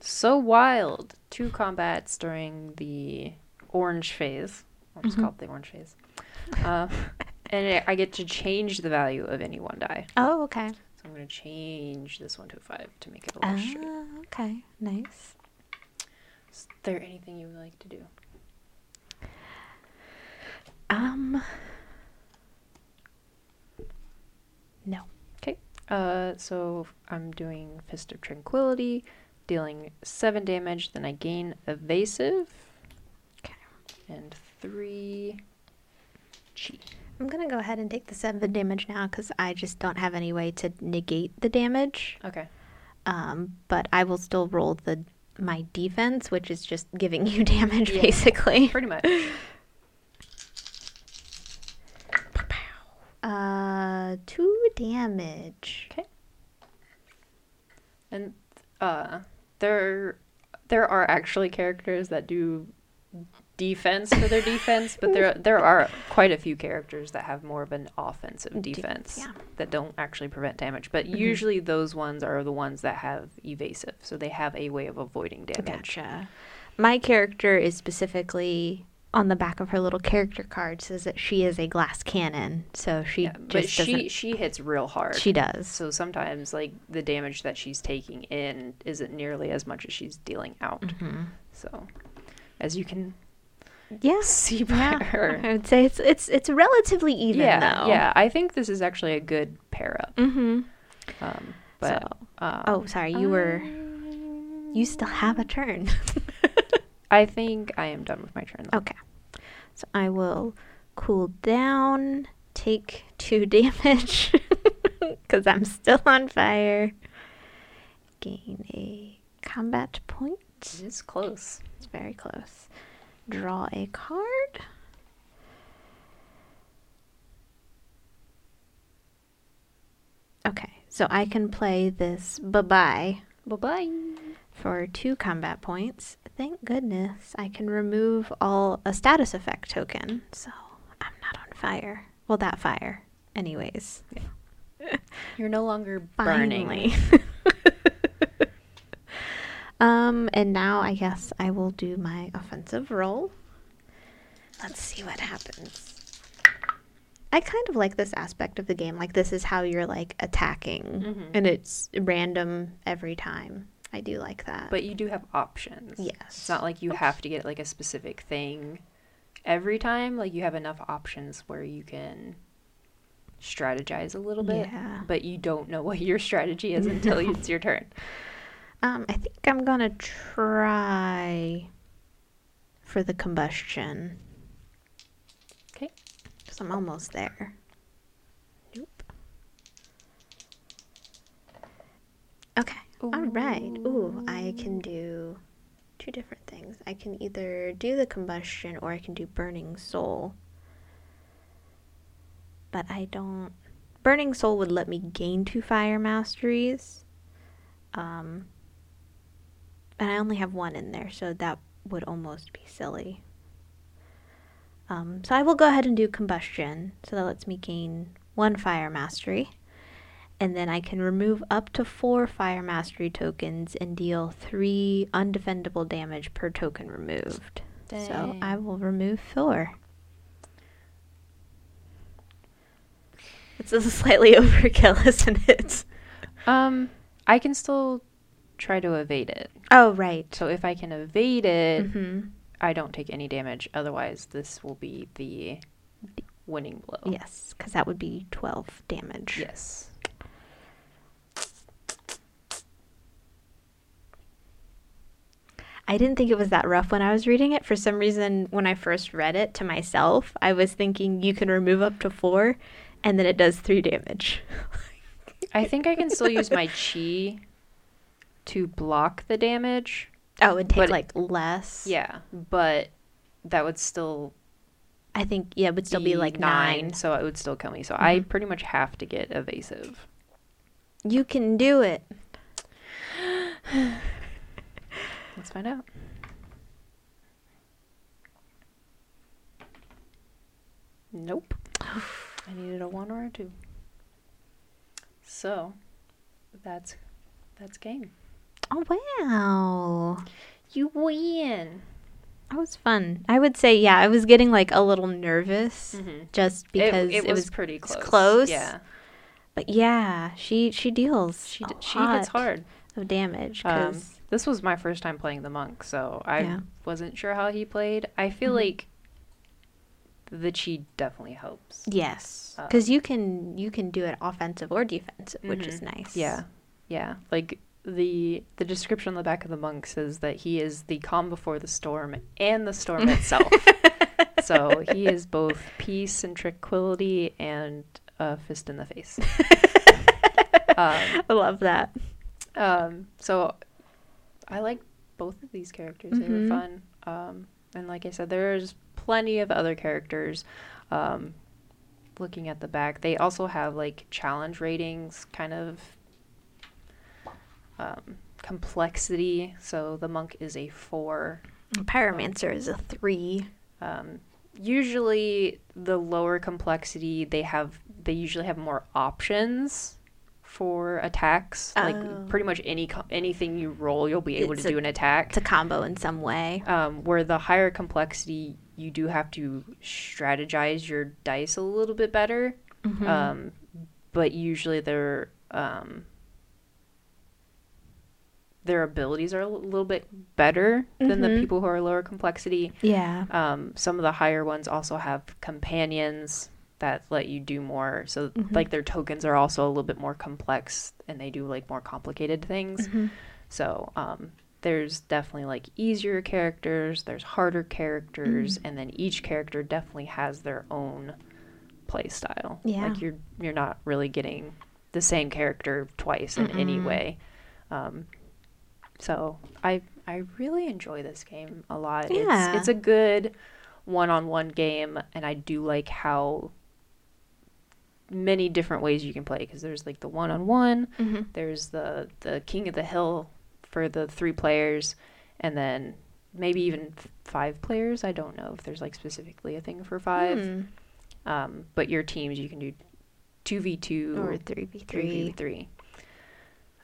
So wild. Two combats during the orange phase. I'll just Mhm. call it the orange phase. Uh, and I get to change the value of any one die. Oh, okay. So I'm going to change this one to a five to make it a little straight. Ah, okay. Nice. Is there anything you would like to do? Um. No. Okay. Uh, so I'm doing Fist of Tranquility. dealing seven damage. Then I gain evasive. Okay. And three chi. I'm gonna go ahead and take the seven damage now because I just don't have any way to negate the damage. Okay. Um, but I will still roll the my defense, which is just giving <laughs> you damage Yeah. basically. <laughs> Pretty much. Uh, two damage. Okay. And uh there there are actually characters that do defense for their defense, but there there are quite a few characters that have more of an offensive De- defense yeah. that don't actually prevent damage. But Mhm. usually those ones are the ones that have evasive, so they have a way of avoiding damage. Gotcha. My character is specifically on the back of her little character card says that she is a glass cannon, so she Yeah, but just she she hits real hard. She does. so sometimes like the damage that she's taking in isn't nearly as much as she's dealing out. Mhm. So as you can Yeah. <laughs> see by Yeah. <laughs> I would say it's it's it's relatively even yeah, though. yeah. I think this is actually a good pair up. Mm-hmm. Um, but so, um, oh, sorry, you were you still have a turn. <laughs> I think I am done with my turn. Though. okay, so I will cool down, take two damage because I'm still on fire. Gain a combat point. It is close. It's very close. Draw a card. Okay, so I can play this bye bye Bye bye. for two combat points. Thank goodness I can remove all a status effect token, so I'm not on fire. Well, that fire, anyways. You're no longer <laughs> burning. <laughs> Um, and now I guess I will do my offensive roll. Let's see what happens. I kind of like this aspect of the game. Like this is how you're like attacking, Mhm. and it's random every time. I do like that. But you do have options. yes, It's not like you have to get like a specific thing every time. Like you have enough options where you can strategize a little bit. Yeah. But you don't know what your strategy is until <laughs> it's your turn. Um, I think I'm gonna try for the combustion. Okay. Because I'm almost there. Nope. Okay. All right. Ooh, I can do two different things. I can either do the combustion or I can do burning soul. But I don't. Burning soul would let me gain two fire masteries. Um, and I only have one in there, so that would almost be silly. Um, so I will go ahead and do combustion. So that lets me gain one fire mastery. And then I can remove up to four fire mastery tokens and deal three undefendable damage per token removed. So I will remove four. It's a <laughs> slightly overkill, isn't it? Um, I can still try to evade it. Oh, right. So if I can evade it, hmm I don't take any damage. Otherwise, this will be the winning blow. Yes, because that would be 12 damage. Yes. I didn't think it was that rough when I was reading it. For some reason, when I first read it to myself, I was thinking you can remove up to four, and then it does three damage. I think I can still use my chi to block the damage. Oh, and take But- like less. Yeah, but that would still I think yeah, it would still be, like nine. so it would still kill me. So I Mhm. pretty much have to get evasive. You can do it. <sighs> Let's find out. Nope. <sighs> I needed a one or a two. So that's that's game. Oh wow, You win. that was fun. I would say yeah, I was getting like a little nervous Mhm. just because it, it was, pretty close. close. Yeah, But yeah, she she deals. she d- she hits hard. of damage. Um, this was my first time playing the monk, so I Yeah. wasn't sure how he played. I feel Mhm. like the chi definitely helps. yes, um, because you can you can do it offensive or defensive, which is nice. Yeah, yeah. Like the the description on the back of the monk says that he is the calm before the storm and the storm <laughs> itself. so he is both peace and tranquility and a fist in the face. <laughs> I love that. Um, so I like both of these characters. They Mhm. were fun. Um, and like I said, there's plenty of other characters. Um, looking at the back, they also have like challenge ratings, kind of um, complexity. So the monk is a four. Pyromancer is a three. Um, usually, the lower complexity, they have they usually have more options for attacks. Oh. Like pretty much any anything you roll, you'll be able It's to a- do an attack. It's a combo in some way. Um, where the higher complexity, you do have to strategize your dice a little bit better. Mhm. Um, but usually their um, their abilities are a little bit better than the Mhm. people who are lower complexity. yeah. Um, some of the higher ones also have companions that let you do more. So Mhm. like their tokens are also a little bit more complex and they do like more complicated things. Mhm. So um, there's definitely like easier characters, there's harder characters, Mm. and then each character definitely has their own play style. Yeah. Like you're you're not really getting the same character twice in any Mm-mm. way. Um, so I I really enjoy this game a lot. Yeah. It's it's a good one-on-one game and I do like how many different ways you can play because there's like the one-on-one Mhm. there's the the king of the hill for the three players and then maybe even f- five players i don't know if there's like specifically a thing for five Hmm. um, but your teams you can do 2v2 Or three v three. 3v3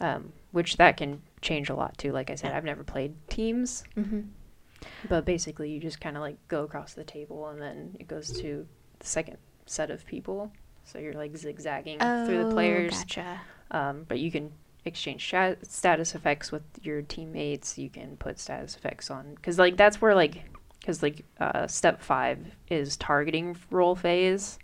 um, which that can change a lot too like i said i've never played teams Mm-hmm. but basically you just kind of like go across the table and then it goes to the second set of people so you're like zigzagging through the players Oh, Gotcha. um, but you can exchange stat- status effects with your teammates. You can put status effects on because like that's where like because like uh, step five is targeting role phase.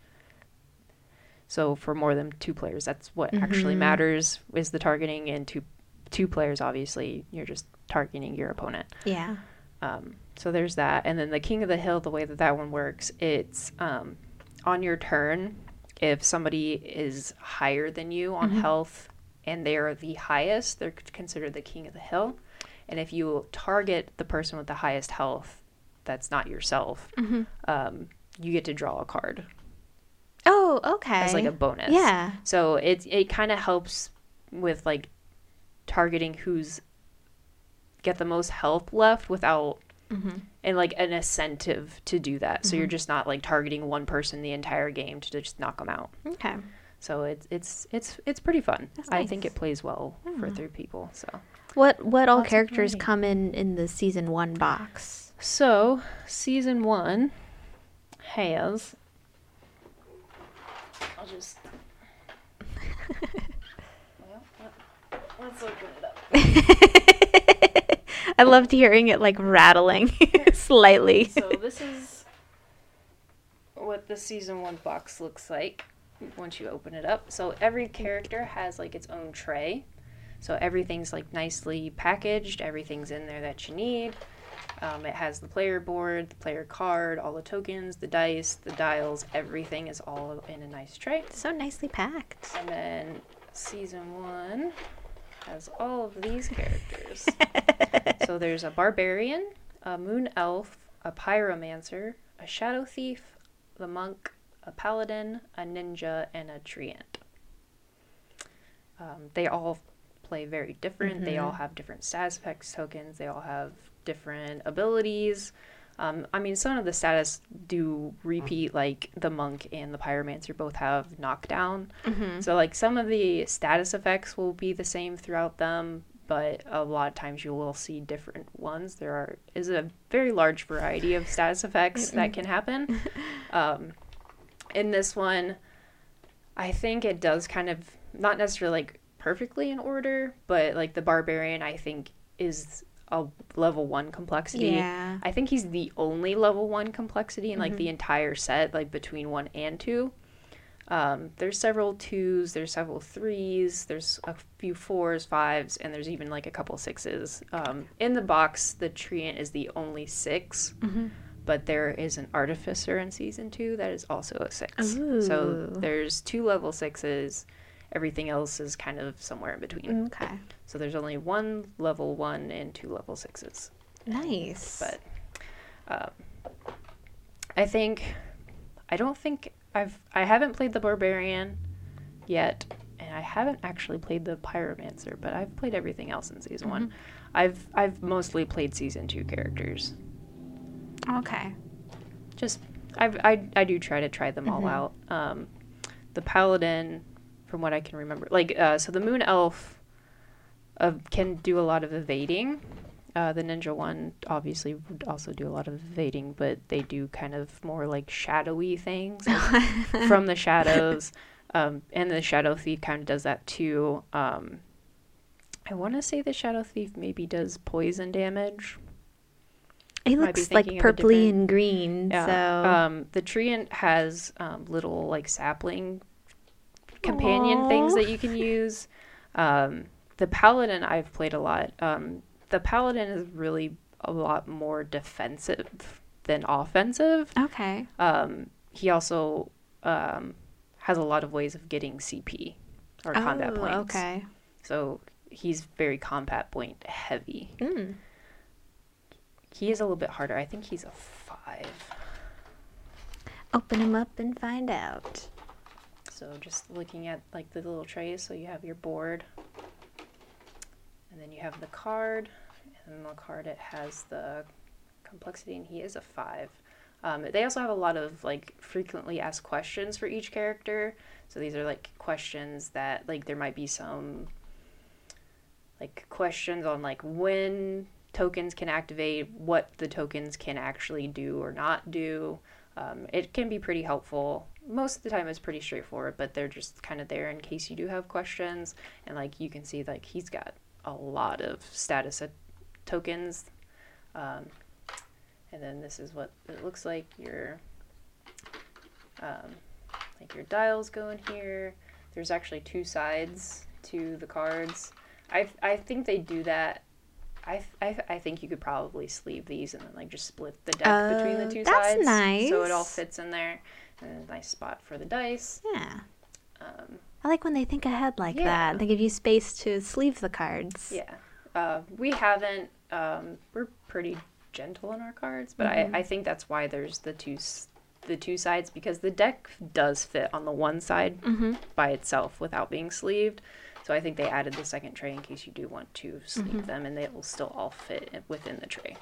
So for more than two players, that's what actually Mhm. matters is the targeting. And two two players, obviously, you're just targeting your opponent. Yeah. Um, so there's that, and then the King of the Hill. The way that that one works, it's um, on your turn. If somebody is higher than you on Mhm. health, and they are the highest, they're considered the King of the Hill. And if you target the person with the highest health, that's not yourself. Mm-hmm. Um, you get to draw a card Oh, okay. as like a bonus. Yeah. So it it kind of helps with like targeting who's get the most health left without Mm-hmm. and like an incentive to do that. So you're Mhm. just not like targeting one person the entire game to just knock them out. Okay. So it's it's it's it's pretty fun. That's I think it plays well for Mm. three people. So What what all Lots characters come in in the season one box? so season one has. I'll just. <laughs> let's open it up. I loved hearing it like rattling <laughs> slightly. so this is what the season one box looks like once you open it up. So every character has like its own tray. So everything's like nicely packaged. Everything's in there that you need. Um, it has the player board, the player card, all the tokens, the dice, the dials. Everything is all in a nice tray. so nicely packed. And then season one has all of these characters. <laughs> so there's a barbarian, a moon elf, a pyromancer, a shadow thief, the monk, a paladin, a ninja, and a treant. Um, they all play very different. They all Mhm. have different status effects tokens. They all have different abilities. Um, I mean, some of the status do repeat, like the monk and the pyromancer both have knockdown. Mm-hmm. So like some of the status effects will be the same throughout them, but a lot of times you will see different ones. There are is a very large variety of status effects that can happen. <laughs> Um, in this one, I think it does kind of not necessarily like perfectly in order, but like the barbarian, I think is a level one complexity. Yeah. I think he's the only level one complexity in like Mhm. the entire set, like between one and two. Um, there's several twos, there's several threes, there's a few fours, fives, and there's even like a couple sixes. Um, in the box, the treant is the only 6 but there is an artificer in season two that is also a six. So there's two level sixes. Everything else is kind of somewhere in between. Okay. So there's only one level one and two level sixes. Nice. But um, I think I don't think I've I haven't played the barbarian yet, and I haven't actually played the pyromancer, but I've played everything else in season one. I've I've mostly played season two characters. okay. Just I've, I I do try to try them all out. Um, the paladin, from what I can remember, like uh, so the moon elf, uh, can do a lot of evading. Uh, the ninja one obviously would also do a lot of evading, but they do kind of more like shadowy things like <laughs> from the shadows. Um, and the shadow thief kind of does that too. Um, I want to say the shadow thief maybe does poison damage. It looks like thinking of a purpley different- and green. Yeah. So Um, the treant has um, little like sapling companion things that you can use. Um, the paladin I've played a lot. Um, the paladin is really a lot more defensive than offensive. okay. Um, he also um, has a lot of ways of getting CP or combat Oh, points. Okay. So he's very combat point heavy. Mm. He is a little bit harder. I think he's a five. Open him up and find out. So just looking at like the little trays, so you have your board, and then you have the card, and the card it has the complexity, and he is a five. Um, they also have a lot of like frequently asked questions for each character. So these are like questions that like there might be some like questions on like when tokens can activate, what the tokens can actually do or not do. Um, it can be pretty helpful. Most of the time, it's pretty straightforward, but they're just kind of there in case you do have questions. And like you can see, like he's got a lot of status at- tokens. Um, and then this is what it looks like. Your um, like your dials go in here. There's actually two sides to the cards. I I think they do that. I, I, I think you could probably sleeve these and then like just split the deck between the two that's sides, so it all fits in there. A nice spot for the dice. Yeah. Um, I like when they think ahead like Yeah. that. They give you space to sleeve the cards. yeah, uh, we haven't. Um, we're pretty gentle in our cards, but I, I think that's why there's the two the two sides because the deck does fit on the one side Mm-hmm. by itself without being sleeved. So I think they added the second tray in case you do want to sleeve Mm-hmm. them, and they will still all fit within the tray.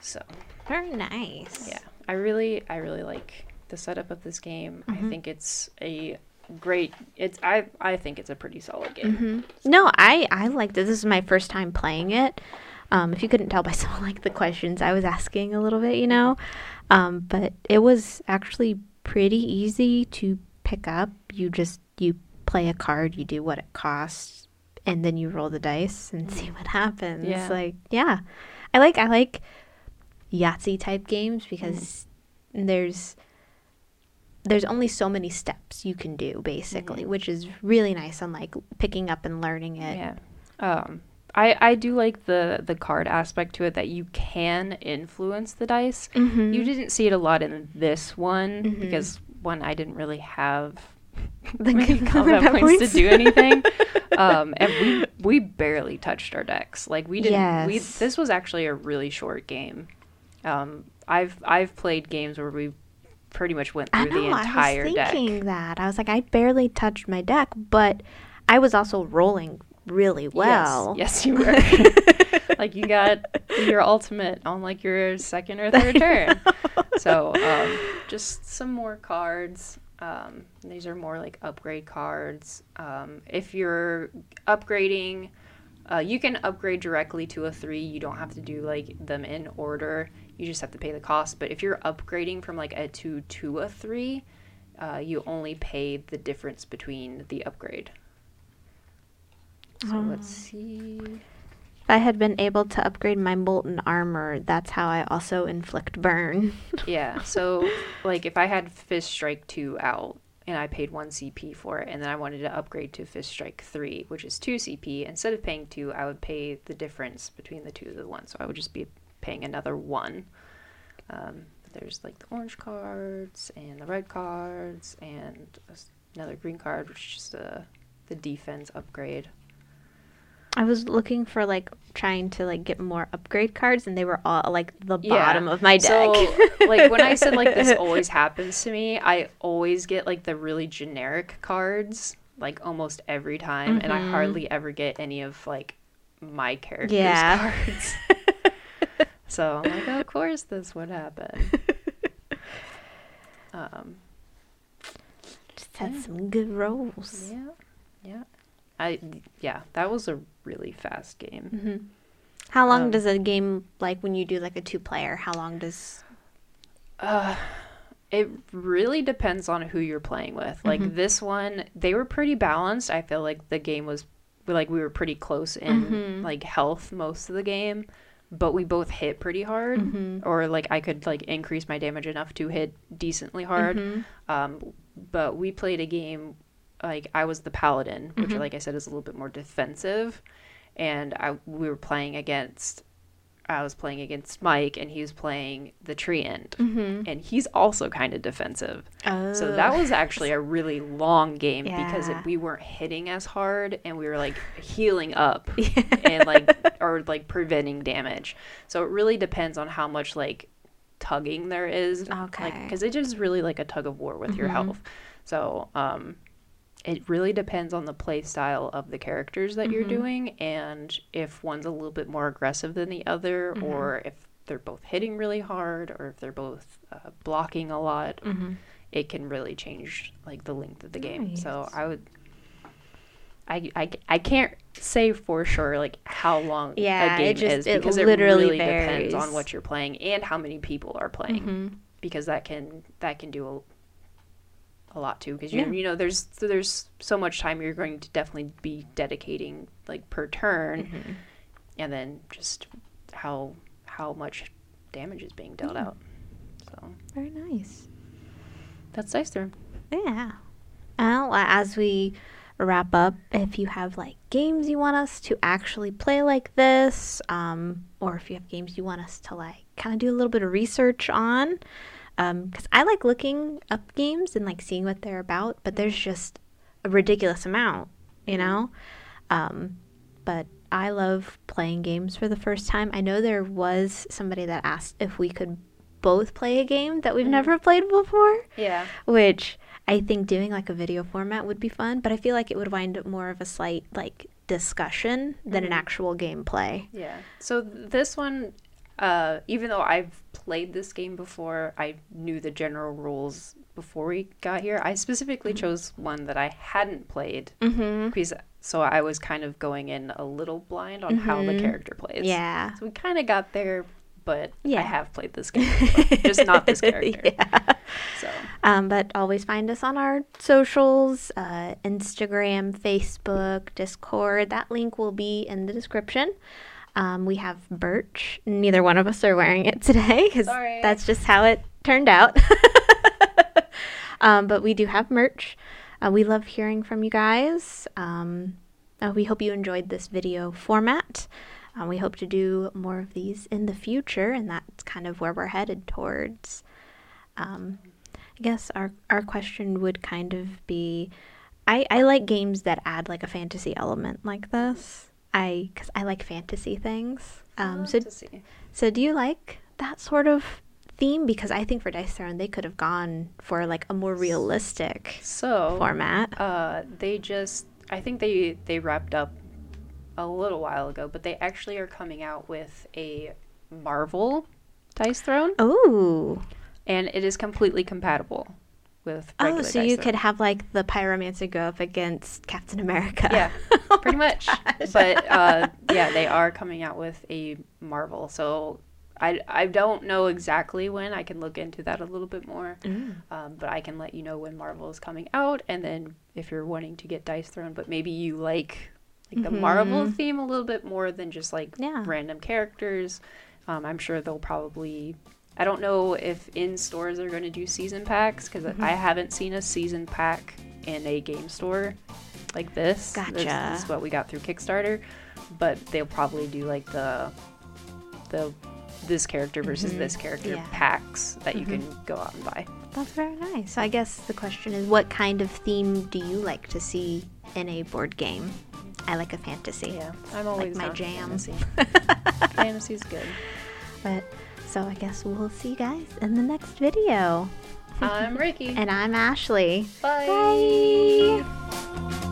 So Very nice. yeah, I really I really like the setup of this game. Mm-hmm. I think it's a great. It's I I think it's a pretty solid game. Mm-hmm. No, I I liked it. This is my first time playing it. Um, if you couldn't tell by <laughs> some of like the questions I was asking a little bit, you know, um, but it was actually pretty easy to pick up. You just you play a card, you do what it costs, and then you roll the dice and see what happens. Yeah. Like yeah, I like I like Yahtzee type games because there's there's only so many steps you can do basically, Mhm. which is really nice on like picking up and learning it. Yeah. Um, I I do like the the card aspect to it that you can influence the dice. Mm-hmm. You didn't see it a lot in this one Mhm. because one I didn't really have <laughs> The many <laughs> combat points points. to do anything. <laughs> um, and we we barely touched our decks. Like we didn't. We this was actually a really short game. Um, I've I've played games where we pretty much went through know. the entire I was deck. thinking that. I was like, I barely touched my deck, but I was also rolling really well. Yes, yes <laughs> you were. <laughs> like you got your ultimate on like your second or third <laughs> turn. So um, just some more cards. Um, these are more like upgrade cards. Um, if you're upgrading, uh, you can upgrade directly to a three. You don't have to do like them in order. You just have to pay the cost. But if you're upgrading from like a two to a three, uh, you only pay the difference between the upgrade. So let's see. If I had been able to upgrade my molten armor, that's how I also inflict burn. <laughs> Yeah. So like if I had Fist Strike 2 out, and I paid one CP for it, and then I wanted to upgrade to Fist Strike three, which is two CP. Instead of paying two, I would pay the difference between the two of the one, so I would just be paying another one. Um, there's like the orange cards and the red cards and another green card, which is just a the defense upgrade. I was looking for like trying to like get more upgrade cards, and they were all like the Yeah. bottom of my deck. So, <laughs> like when I said like this <laughs> always happens to me, I always get like the really generic cards like almost every time, and I Mhm. hardly ever get any of like my character's Yeah. <laughs> cards. So I'm like, of course this would happen. <laughs> Um, Just had some good rolls. yeah, yeah. I yeah, that was a really fast game. hmm How long Um, does a game like when you do like a two player? How long does? Uh, it really depends on who you're playing with. Like Mhm. this one, they were pretty balanced. I feel like the game was like we were pretty close in Mhm. like health most of the game, but we both hit pretty hard. Mhm. Or like I could like increase my damage enough to hit decently hard. Mhm. Um, but we played a game like I was the paladin, which Mhm. like I said is a little bit more defensive, and I we were playing against. I was playing against Mike, and he was playing the treant Mhm. and he's also kind of defensive. Oh. So that was actually a really long game because it, we weren't hitting as hard and we were like healing up <laughs> and like or like preventing damage. So it really depends on how much like tugging there is. Okay. Like it is really like a tug of war with your Mhm. health. So um it really depends on the play style of the characters that you're Mhm. doing and if one's a little bit more aggressive than the other Mhm. or if they're both hitting really hard or if they're both uh, blocking a lot Mhm. it can really change like the length of the game so i would I, I, I can't say for sure like how long Yeah, a game it just- is it because it literally really depends on what you're playing and how many people are playing Mhm. because that can that can do a, lot too because you Yeah. you know there's there's so much time you're going to definitely be dedicating like per turn Mhm. and then just how how much damage is being dealt Yeah. out so Very nice. that's dice turn Yeah. Well, as we wrap up, if you have like games you want us to actually play like this, um, or if you have games you want us to like kind of do a little bit of research on, because I like looking up games and like seeing what they're about, but there's just a ridiculous amount, you know? Um, but I love playing games for the first time. I know there was somebody that asked if we could both play a game that we've Mhm. never played before yeah which I think doing like a video format would be fun, but I feel like it would wind up more of a slight like discussion than an Mhm. actual gameplay. Yeah. So this one, uh, even though I've played this game before, I knew the general rules before we got here. I specifically chose one that I hadn't played Mm-hmm. because so I was kind of going in a little blind on how the Mhm. character plays. Yeah. So we kind of got there, but Yeah. I have played this game, <laughs> before, just not this <laughs> character. yeah. So Um, but always find us on our socials uh, Instagram, Facebook, Discord. That link will be in the description. Um, we have Birch. Neither one of us are wearing it today because that's just how it turned out. <laughs> um, but we do have merch. Uh, we love hearing from you guys. Um, uh, we hope you enjoyed this video format. Uh, we hope to do more of these in the future, and that's kind of where we're headed towards. Um, I guess our our question would kind of be, I I like games that add like a fantasy element like this. I because I like fantasy things. Um, so so do you like that sort of theme? Because I think for Dice Throne they could have gone for like a more realistic So format. Uh, they just, I think they they wrapped up a little while ago, but they actually are coming out with a Marvel Dice Throne, Oh, and it is completely compatible with oh, so you could have like the Pyromancer go up against Captain America. yeah, <laughs> Oh pretty much. But uh, <laughs> yeah, they are coming out with a Marvel, so. I, I don't know exactly when. I can look into that a little bit more. Mm. Um, but I can let you know when Marvel is coming out, and then if you're wanting to get Dice Throne, but maybe you like like the Marvel Mhm. theme a little bit more than just like Yeah. random characters. Um, I'm sure they'll probably I don't know if in stores they're going to do season packs because Mm-hmm. I haven't seen a season pack in a game store like this. This- Gotcha. This, is what we got through Kickstarter, but they'll probably do like the the this character versus this character Mm-hmm. Yeah. packs that you can go out and buy. That's very nice. I guess the question is what kind of theme do you like to see in a board game? I like a fantasy. Yeah, I'm always my down for jam. Fantasy. <laughs> Fantasy's good. But so I guess we'll see you guys in the next video. I'm Ricky. <laughs> And I'm Ashley. Bye. Bye.